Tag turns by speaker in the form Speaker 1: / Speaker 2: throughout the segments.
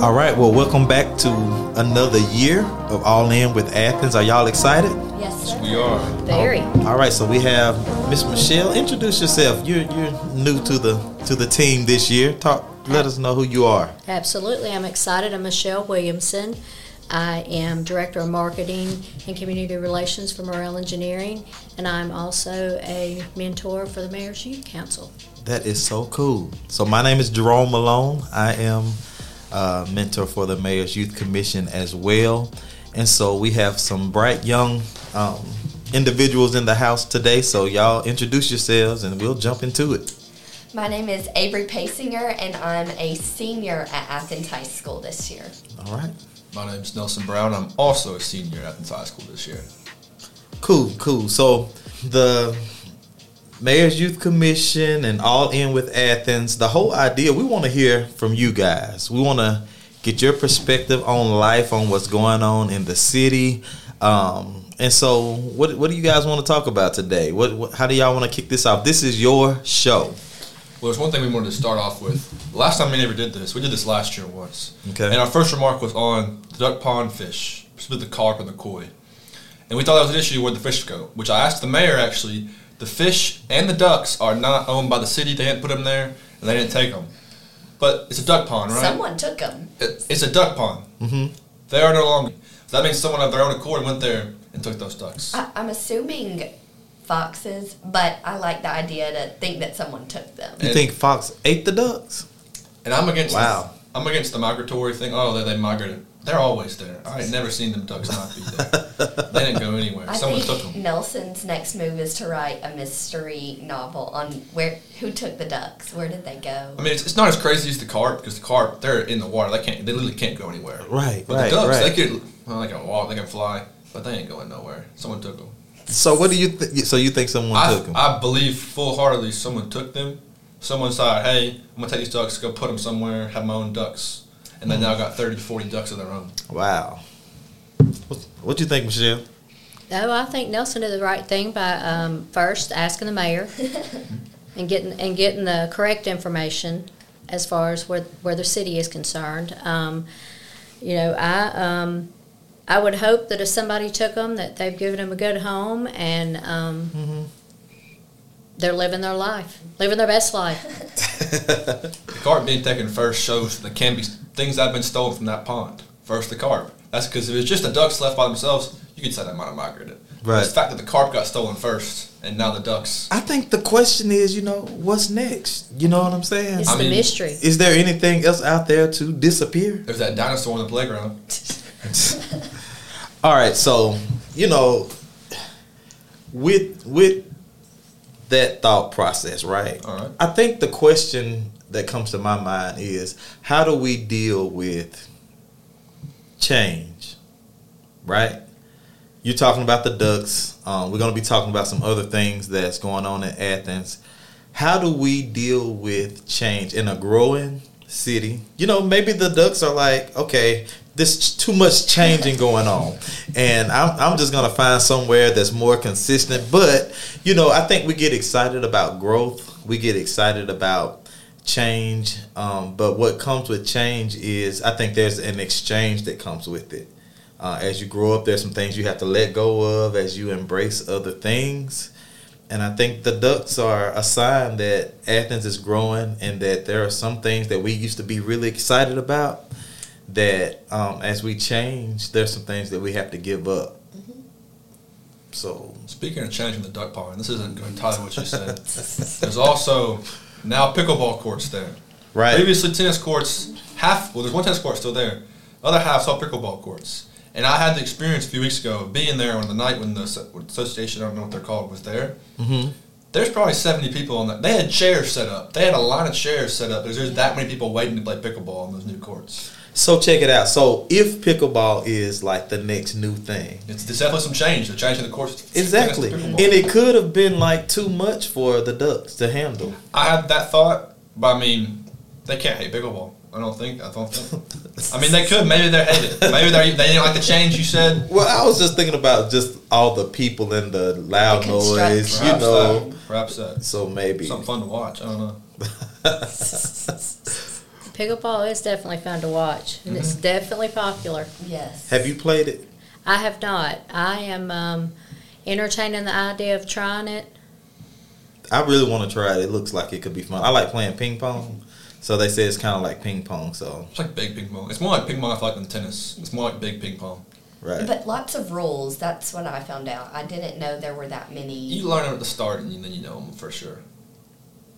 Speaker 1: All right, well, welcome back to another year of All In with Athens. Are y'all excited?
Speaker 2: Yes, sir.
Speaker 3: We are.
Speaker 2: Very.
Speaker 1: All right, so we have Miss Michelle. Introduce yourself. You're you're new to the to the team this year. Talk. Let us know who you are.
Speaker 2: Absolutely. I'm excited. I'm Michelle Williamson. I am Director of Marketing and Community Relations for Morrell Engineering, and I'm also a mentor for the Mayor's Youth Council.
Speaker 1: That is so cool. So my name is Jerome Malone. I am a mentor for the Mayor's Youth Commission as well. And so we have some bright young um, individuals in the house today. So y'all introduce yourselves and we'll jump into it.
Speaker 4: My name is Avery Pasinger, and I'm a senior at Athens High School this year.
Speaker 1: All right.
Speaker 3: My name is Nelson Brown. I'm also a senior at Athens High School this year.
Speaker 1: Cool, cool. So the Mayor's Youth Commission and All In with Athens, the whole idea, we want to hear from you guys. We want to get your perspective on life, on what's going on in the city. Um, and so, what what do you guys want to talk about today? What, what how do y'all want to kick this off? This is your show.
Speaker 3: Well, there's one thing we wanted to start off with. Last time we never did this, we did this last year once.
Speaker 1: Okay.
Speaker 3: And our first remark was on the duck pond fish, split the carp and the koi. And we thought that was an issue where the fish go, which I asked the mayor actually. The fish and the ducks are not owned by the city. They didn't put them there, and they didn't take them. But it's a duck pond, right?
Speaker 4: Someone took them.
Speaker 3: It- It's a duck pond.
Speaker 1: Mm-hmm.
Speaker 3: They are no longer. So that means someone of their own accord went there and took those ducks.
Speaker 4: I, I'm assuming foxes, but I like the idea to think that someone took them.
Speaker 1: You
Speaker 3: And-
Speaker 1: think Fox ate the ducks?
Speaker 3: And I'm against.
Speaker 1: Wow.
Speaker 3: I'm against the migratory thing. Oh, they they migrated. They're always there. I ain't never seen them ducks not be there. they didn't go anywhere.
Speaker 4: I
Speaker 3: Someone
Speaker 4: think
Speaker 3: took them.
Speaker 4: Nelson's next move is to write a mystery novel on where who took the ducks. Where did they go?
Speaker 3: I mean, it's, it's not as crazy as the carp because the carp they're in the water. They can't. They literally can't go anywhere.
Speaker 1: Right,
Speaker 3: But
Speaker 1: right,
Speaker 3: the ducks,
Speaker 1: right.
Speaker 3: they can. Well, they can walk. They can fly. But they ain't going nowhere. Someone took them.
Speaker 1: So what do you think? So you think someone
Speaker 3: I,
Speaker 1: took them?
Speaker 3: I believe full heartedly someone took them. Someone decided, hey, I'm gonna take these ducks, go put them somewhere, have my own ducks, and they now got 30 to 40 ducks of their own.
Speaker 1: wow. What, what do you think, Michelle?
Speaker 2: Oh, I think Nelson did the right thing by um, first asking the mayor and getting and getting the correct information as far as where where the city is concerned. Um, you know, I um, I would hope that if somebody took them, that they've given them a good home and um, they're living their life, living their best life.
Speaker 3: The carp being taken first shows that can be things that have been stolen from that pond. First, the carp. That's because if it's just the ducks left by themselves, you could say they might have migrated.
Speaker 1: Right.
Speaker 3: It's the fact that the carp got stolen first, and now the ducks.
Speaker 1: I think the question is, you know, what's next? You know what I'm saying?
Speaker 2: It's
Speaker 3: I
Speaker 2: the
Speaker 3: mean-
Speaker 2: mystery.
Speaker 1: Is there anything else out there to disappear?
Speaker 3: There's that dinosaur on the playground.
Speaker 1: All right, so you know, with with that thought process, right?
Speaker 3: All right.
Speaker 1: I think the question that comes to my mind is how do we deal with change, right? You're talking about the ducks. Um, we're going to be talking about some other things that's going on in Athens. How do we deal with change in a growing city? You know, maybe the ducks are like, okay, there's too much changing going on, and I'm, I'm just going to find somewhere that's more consistent. But, you know, I think we get excited about growth, we get excited about change. Um, but what comes with change is, I think there's an exchange that comes with it. Uh, as you grow up, there's some things you have to let go of as you embrace other things. And I think the Ducks are a sign that Athens is growing and that there are some things that we used to be really excited about that um, as we change, there's some things that we have to give up. So,
Speaker 3: Speaking of changing the duck pond, this isn't going to tie to what you said. There's also now pickleball courts there.
Speaker 1: right.
Speaker 3: Previously, tennis courts, half, well, there's one tennis court still there. The other half's all pickleball courts. And I had the experience a few weeks ago of being there on the night when the association, I don't know what they're called, was there.
Speaker 1: hmm
Speaker 3: There's probably 70 people on that. They had chairs set up. They had a line of chairs set up. There's, there's that many people waiting to play pickleball on those new courts.
Speaker 1: So, check it out. So, if pickleball is like the next new thing,
Speaker 3: It's, it's definitely some change. They're changing the course.
Speaker 1: exactly. And it could have been like too much for the Ducks to handle.
Speaker 3: I had that thought, but I mean, they can't hate pickleball. I don't think. I don't think. I mean, they could. Maybe they hate it. Maybe they they didn't like the change you said.
Speaker 1: Well, I was just thinking about just all the people and the loud
Speaker 4: The
Speaker 1: noise, you know.
Speaker 3: that. Perhaps that.
Speaker 1: So maybe.
Speaker 3: Something fun to watch. I don't know.
Speaker 2: Pickleball is definitely fun to watch, and it's definitely popular.
Speaker 4: Yes.
Speaker 1: Have you played it?
Speaker 2: I have not. I am um, entertaining the idea of trying it.
Speaker 1: I really want to try it. It looks like it could be fun. I like playing ping pong, so they say it's kind of like ping pong. So
Speaker 3: It's like big ping pong. It's more like ping pong, I feel like, than tennis. It's more like big ping pong.
Speaker 1: right.
Speaker 4: But lots of rules. That's what I found out. I didn't know there were that many.
Speaker 3: You learn them at the start, and then you know them for sure.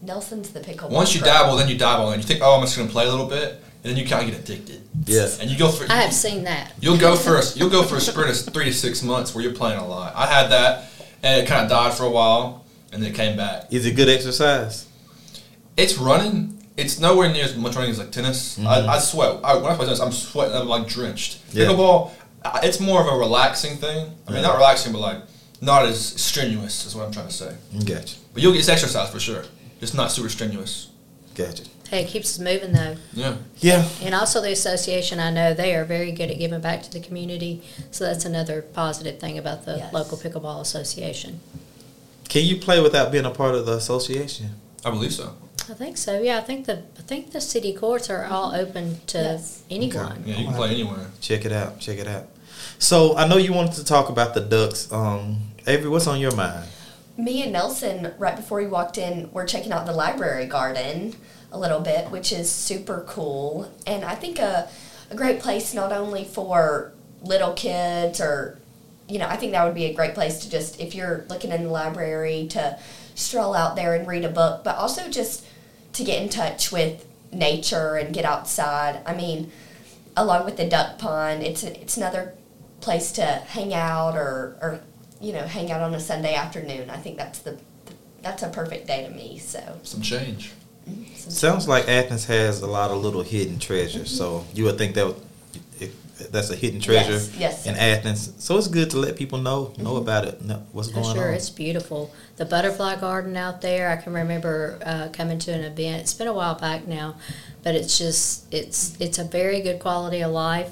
Speaker 4: Nelson's the pickleball.
Speaker 3: Once you
Speaker 4: pro.
Speaker 3: dabble, then you dabble, and you think, oh, I'm just gonna play a little bit, and then you kind of get addicted.
Speaker 1: Yes.
Speaker 3: And you go for
Speaker 2: I have seen that.
Speaker 3: You'll go for a, you'll go for a sprint of three to six months where you're playing a lot. I had that, and it kind of died for a while, and then it came back.
Speaker 1: Is it good exercise?
Speaker 3: It's running. It's nowhere near as much running as like tennis.
Speaker 1: Mhm.
Speaker 3: I, I sweat. I, when I play tennis, I'm sweating. I'm like drenched.
Speaker 1: Yeah.
Speaker 3: Pickleball, I- it's more of a relaxing thing. I mean,
Speaker 1: Yeah.
Speaker 3: not relaxing, but like not as strenuous. Is what I'm trying to say.
Speaker 1: Gotcha.
Speaker 3: But you'll get exercise for sure. It's not super strenuous.
Speaker 1: Gotcha.
Speaker 2: Hey, it keeps us moving though.
Speaker 3: Yeah.
Speaker 1: Yeah.
Speaker 2: And also the association, I know they are very good at giving back to the community. So that's another positive thing about the
Speaker 4: Yes.
Speaker 2: local pickleball association.
Speaker 1: Can you play without being a part of the association?
Speaker 3: I believe so.
Speaker 2: I think so. Yeah, I think the I think the city courts are all open to
Speaker 4: Yes.
Speaker 2: anyone.
Speaker 3: Yeah, you can play anywhere.
Speaker 1: Check it out. Check it out. So I know you wanted to talk about the ducks. Um, Avery, what's on your mind?
Speaker 4: Me and Nelson, right before we walked in, were checking out the library garden a little bit, which is super cool. And I think a, a great place not only for little kids or, you know, I think that would be a great place to just, if you're looking in the library, to stroll out there and read a book, but also just to get in touch with nature and get outside. I mean, along with the duck pond, it's a, it's another place to hang out or, or you know hang out on a Sunday afternoon. I think that's the that's a perfect day to me. So
Speaker 3: Some change. Mm-hmm.
Speaker 1: Sounds like Athens has a lot of little hidden treasures. So mm-hmm. you would think that would, that's a hidden treasure
Speaker 4: Yes, yes,
Speaker 1: in. Athens. So it's good to let people know know mm-hmm. about it, know what's
Speaker 2: For
Speaker 1: going
Speaker 2: sure,
Speaker 1: on.
Speaker 2: Sure, it's beautiful. The butterfly garden out there, I can remember uh, coming to an event. It's been a while back now, but it's just it's it's a very good quality of life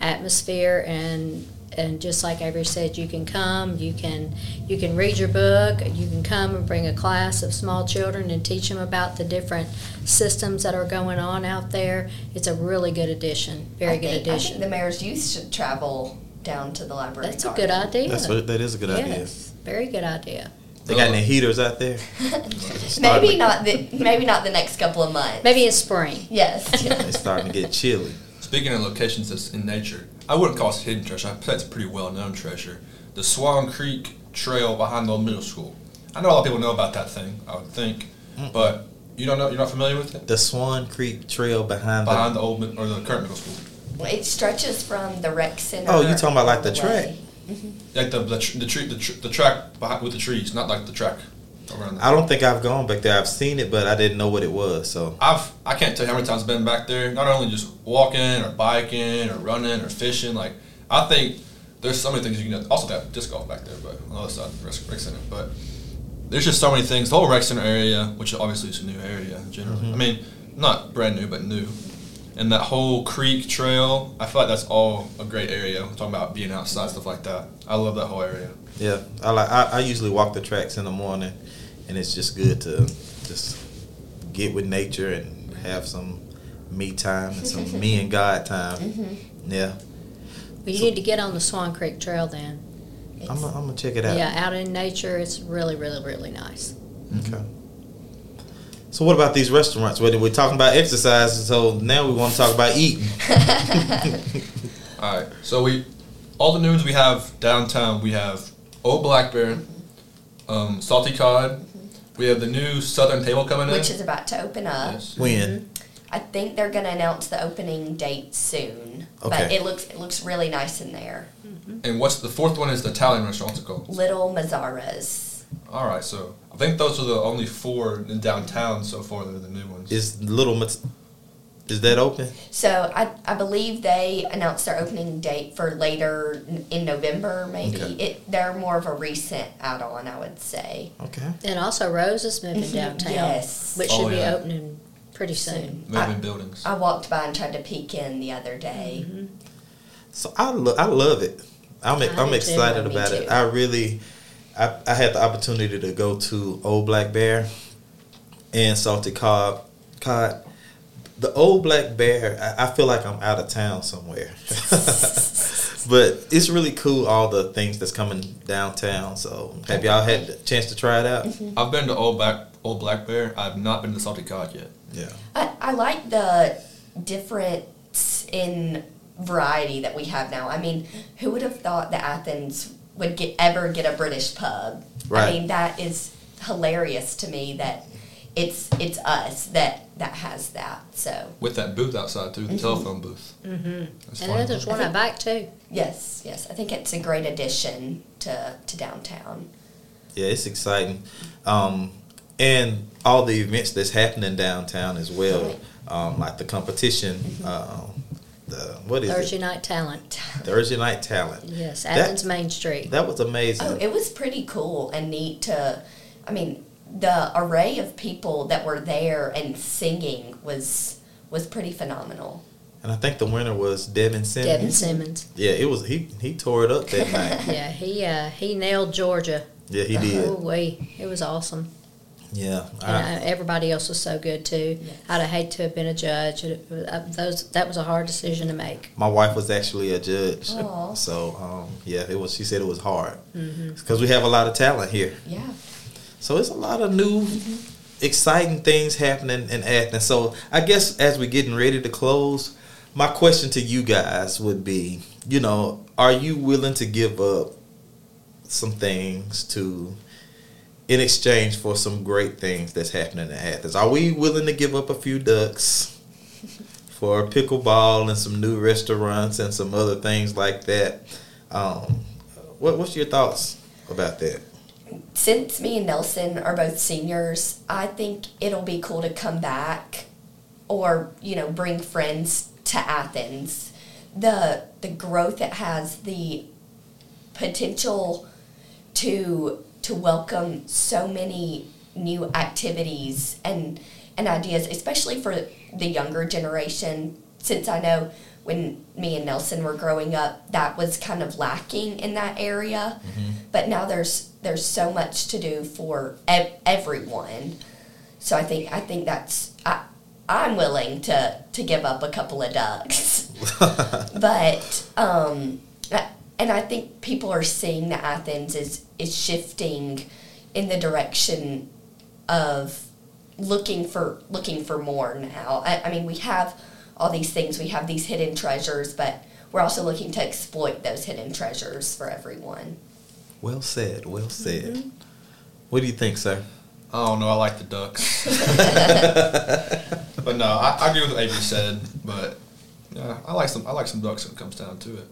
Speaker 2: atmosphere and and just like Avery said, you can come, you can you can read your book, you can come and bring a class of small children and teach them about the different systems that are going on out there. It's a really good addition, very
Speaker 4: I
Speaker 2: good
Speaker 4: think, I
Speaker 2: addition.
Speaker 4: think the mayor's youth should travel down to the library.
Speaker 2: That's a good idea.
Speaker 1: That's what, that is a good idea.
Speaker 2: yes, very good idea.
Speaker 1: They got any heaters out there?
Speaker 4: Maybe not the maybe not the next couple of months.
Speaker 2: Maybe in spring.
Speaker 4: Yes.
Speaker 1: It's starting to get chilly.
Speaker 3: Speaking of locations that's in nature, I wouldn't call it a hidden treasure. I'd say it's a pretty well known treasure. The Swan Creek Trail behind the old middle school. I know a lot of people know about that thing, I would think. But you don't know you're not familiar with it?
Speaker 1: The Swan Creek Trail behind,
Speaker 3: Behind
Speaker 1: the.
Speaker 3: the old mid- or the current middle school.
Speaker 4: it stretches from the rec center.
Speaker 1: Oh, you're talking about like the track?
Speaker 4: way.
Speaker 3: Like the the tr- the, tree, the, tr- the track behind, with the trees, not like the track around.
Speaker 1: I don't think I've gone back there. I've seen it, but I didn't know what it was. So
Speaker 3: I've I can't tell you how many times I've been back there. Not only just walking or biking or running or fishing. Like I think there's so many things you can do. Also, that disc golf back there, but on the other side, of the rec, center. But there's just so many things. The whole rec center area, which obviously is a new area generally. Mm-hmm. I mean, not brand new, but new. And that whole creek trail, I feel like that's all a great area. I'm talking about being outside, stuff like that. I love that whole area.
Speaker 1: yeah, I like. I, I usually walk the tracks in the morning, and it's just good to just get with nature and have some me time and some me and God time.
Speaker 4: Mhm.
Speaker 1: Yeah,
Speaker 2: Well, you need to get on the Swan Creek Trail then.
Speaker 1: I'm gonna I'm gonna check it out.
Speaker 2: Yeah, out in nature, it's really, really, really nice.
Speaker 1: Okay. So what about these restaurants? We're, we're talking about exercise, so now we want to talk about eating.
Speaker 3: All right. So we, all the news we have downtown, we have Old Black Bear, um, Salty Cod. We have the new Southern Table coming in.
Speaker 4: Which is about to open up.
Speaker 3: Yes.
Speaker 1: when? Mm-hmm.
Speaker 4: I think they're going to announce the opening date soon.
Speaker 1: Okay.
Speaker 4: But it looks it looks really nice in there. Mm-hmm.
Speaker 3: And what's the fourth one? Is the Italian restaurant? What's it called?
Speaker 4: Little Mazzaras.
Speaker 3: All right. So I think those are the only four in downtown so far. That are the new ones.
Speaker 1: Is Little Mat- is that open?
Speaker 4: So I, I believe they announced their opening date for later in November, maybe.
Speaker 1: Okay.
Speaker 4: It they're more of a recent add-on, I would say.
Speaker 1: Okay.
Speaker 2: And also Rose is moving
Speaker 4: Mhm,
Speaker 2: downtown.
Speaker 4: yes.
Speaker 2: Which
Speaker 3: Oh,
Speaker 2: should be opening pretty soon.
Speaker 3: Moving buildings.
Speaker 4: I walked by and tried to peek in the other day.
Speaker 1: So I lo- I love it. I'm
Speaker 2: I
Speaker 1: I'm
Speaker 2: do too.
Speaker 1: excited about it. I really I, I had the opportunity to go to Old Black Bear and Salty Cod Cod. The old black bear. I, I feel like I'm out of town somewhere, but it's really cool. All the things that's coming downtown. So, have y'all had a chance to try it out? Mm-hmm.
Speaker 3: I've been to Old Black Old Black Bear. I've not been to Salty Cod yet.
Speaker 1: Yeah.
Speaker 4: I, I like the difference in variety that we have now. I mean, who would have thought that Athens would get ever get a British pub?
Speaker 1: Right.
Speaker 4: I mean, that is hilarious to me that it's it's us that that has that. So
Speaker 3: With that booth outside too, the telephone booth.
Speaker 2: Mm-hmm.
Speaker 3: That's
Speaker 2: And
Speaker 3: fun.
Speaker 2: then there's one out back too.
Speaker 4: yes, yes, I think it's a great addition to to downtown.
Speaker 1: Yeah, it's exciting. Um, and all the events that's happening downtown as well,
Speaker 4: Right.
Speaker 1: um, like the competition, um, the what is
Speaker 2: Thursday
Speaker 1: it?
Speaker 2: night talent.
Speaker 1: Thursday night talent.
Speaker 2: Yes,
Speaker 1: That-
Speaker 2: Athens Main Street.
Speaker 1: That was amazing.
Speaker 4: Oh, it was pretty cool and neat to. I mean, the array of people that were there and singing was was pretty phenomenal.
Speaker 1: and I think the winner was Devin Simmons.
Speaker 2: Devin Simmons.
Speaker 1: Yeah, it was he. He tore it up that night.
Speaker 2: Yeah, he uh, he nailed Georgia.
Speaker 1: Yeah, he did.
Speaker 2: Oh wait, it was awesome.
Speaker 1: Yeah,
Speaker 2: And
Speaker 1: I,
Speaker 2: uh, everybody else was so good too.
Speaker 4: Yes.
Speaker 2: I'd have hate to have been a judge. It, was- uh, those that was a hard decision to make.
Speaker 1: my wife was actually a judge,
Speaker 4: Aw.
Speaker 1: so um, yeah, it was. She said it was hard because we have a lot of talent here.
Speaker 4: Yeah.
Speaker 1: So it's a lot of new, exciting things happening in Athens. So I guess as we're getting ready to close, my question to you guys would be, you know, are you willing to give up some things to in exchange for some great things that's happening in Athens? Are we willing to give up a few ducks for pickleball and some new restaurants and some other things like that? Um, what, what's your thoughts about that?
Speaker 4: Since me and Nelson are both seniors, I think it'll be cool to come back or, you know, bring friends to Athens. The the growth it has, the potential to to welcome so many new activities and and ideas, especially for the younger generation. Since I know when me and Nelson were growing up, that was kind of lacking in that area. But now there's there's so much to do for ev- everyone. So I think I think that's I I'm willing to to give up a couple of ducks. but um, and I think people are seeing that Athens is is shifting in the direction of looking for looking for more now. I, I mean, we have all these things, we have these hidden treasures, but we're also looking to exploit those hidden treasures for everyone.
Speaker 1: Well said. Well mm-hmm. said. What do you think, sir?
Speaker 3: I don't know. I like the ducks. but no, I, I agree with what Avery said. But yeah, I like some. I like some ducks when it comes down to it.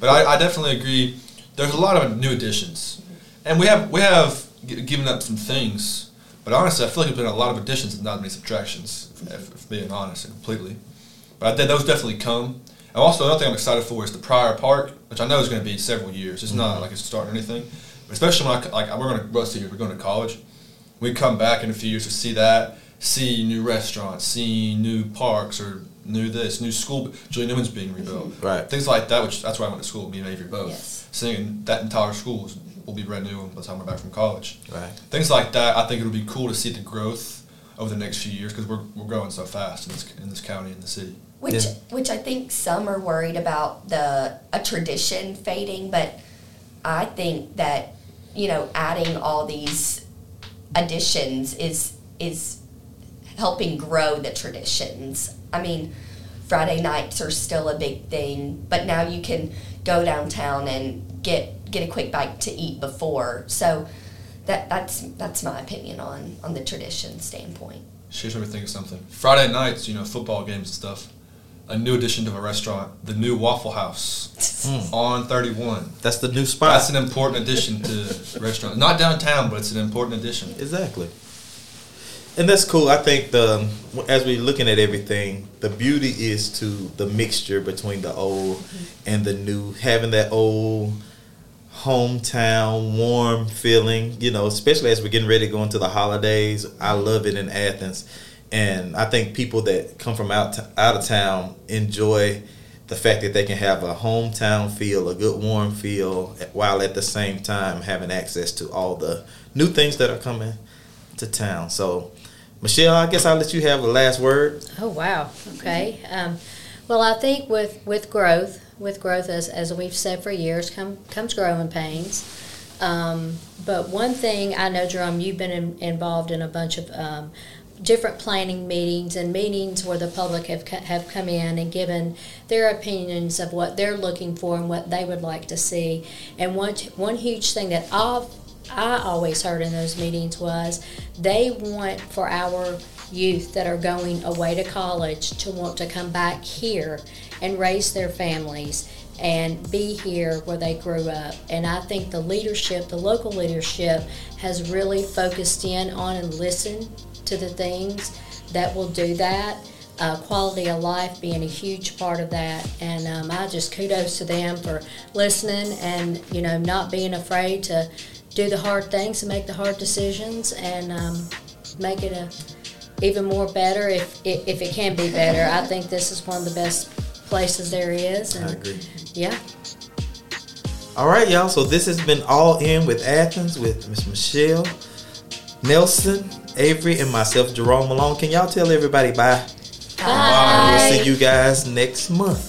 Speaker 3: But I, I definitely agree. There's a lot of new additions, and we have we have g- given up some things. But honestly, I feel like there's been a lot of additions and not many subtractions. If, if being honest and completely. But I think those definitely come. And also, another thing I'm excited for is the Prior Park, which I know is going to be several years. It's not mm-hmm. like it's starting or anything. But especially when I, like we're going to Rusty here, we're going to college. We come back in a few years to see that, see new restaurants, see new parks or new this, new school. Julian Newman's being mm-hmm. rebuilt.
Speaker 1: Right.
Speaker 3: Things like that, which that's why I went to school. Me and Avery both.
Speaker 4: Yes.
Speaker 3: Seeing that entire school is- will be brand new by the time we're back from college.
Speaker 1: Right.
Speaker 3: Things like that, I think it'll be cool to see the growth over the next few years because we're, we're growing so fast in this, in this county and the city.
Speaker 4: Which
Speaker 1: Yeah.
Speaker 4: which I think some are worried about the a tradition fading, but I think that you know adding all these additions is is helping grow the traditions. I mean, Friday nights are still a big thing, but now you can go downtown and get get a quick bite to eat before. So that that's that's my opinion on on the tradition standpoint.
Speaker 3: She's me think of something. Friday nights, you know, football games and stuff. A new addition to a restaurant, the new Waffle House
Speaker 1: Mm.
Speaker 3: on 31.
Speaker 1: That's the new spot.
Speaker 3: That's an important addition to the restaurant. Not downtown, but it's an important addition.
Speaker 1: Exactly. And that's cool. I think the as we're looking at everything, the beauty is to the mixture between the old and the new, having that old hometown warm feeling, you know, especially as we're getting ready to go into the holidays. I love it in Athens. And I think people that come from out out of town enjoy the fact that they can have a hometown feel, a good warm feel, while at the same time having access to all the new things that are coming to town. So, Michelle, I guess I'll let you have the last word.
Speaker 2: Oh wow. Okay. Um, well, I think with with growth, with growth as as we've said for years, come comes growing pains. Um, but one thing I know, Jerome, you've been in, involved in a bunch of um, different planning meetings and meetings where the public have co- have come in and given their opinions of what they're looking for and what they would like to see. And one one huge thing that I've I always heard in those meetings was they want for our youth that are going away to college to want to come back here and raise their families and be here where they grew up. And I think the leadership, the local leadership, has really focused in on and listened to the things that will do that. Uh, quality of life being a huge part of that, and um, I just kudos to them for listening and you know not being afraid to do the hard things and make the hard decisions and um, make it a even more better if, if if it can be better. I think this is one of the best places there is. And
Speaker 1: I agree.
Speaker 2: Yeah.
Speaker 1: All right, y'all. So this has been All In with Athens with Miss Michelle, Nelson, Avery, and myself, Jerome Malone. Can y'all tell everybody bye?
Speaker 2: Bye.
Speaker 1: We'll see you guys next month.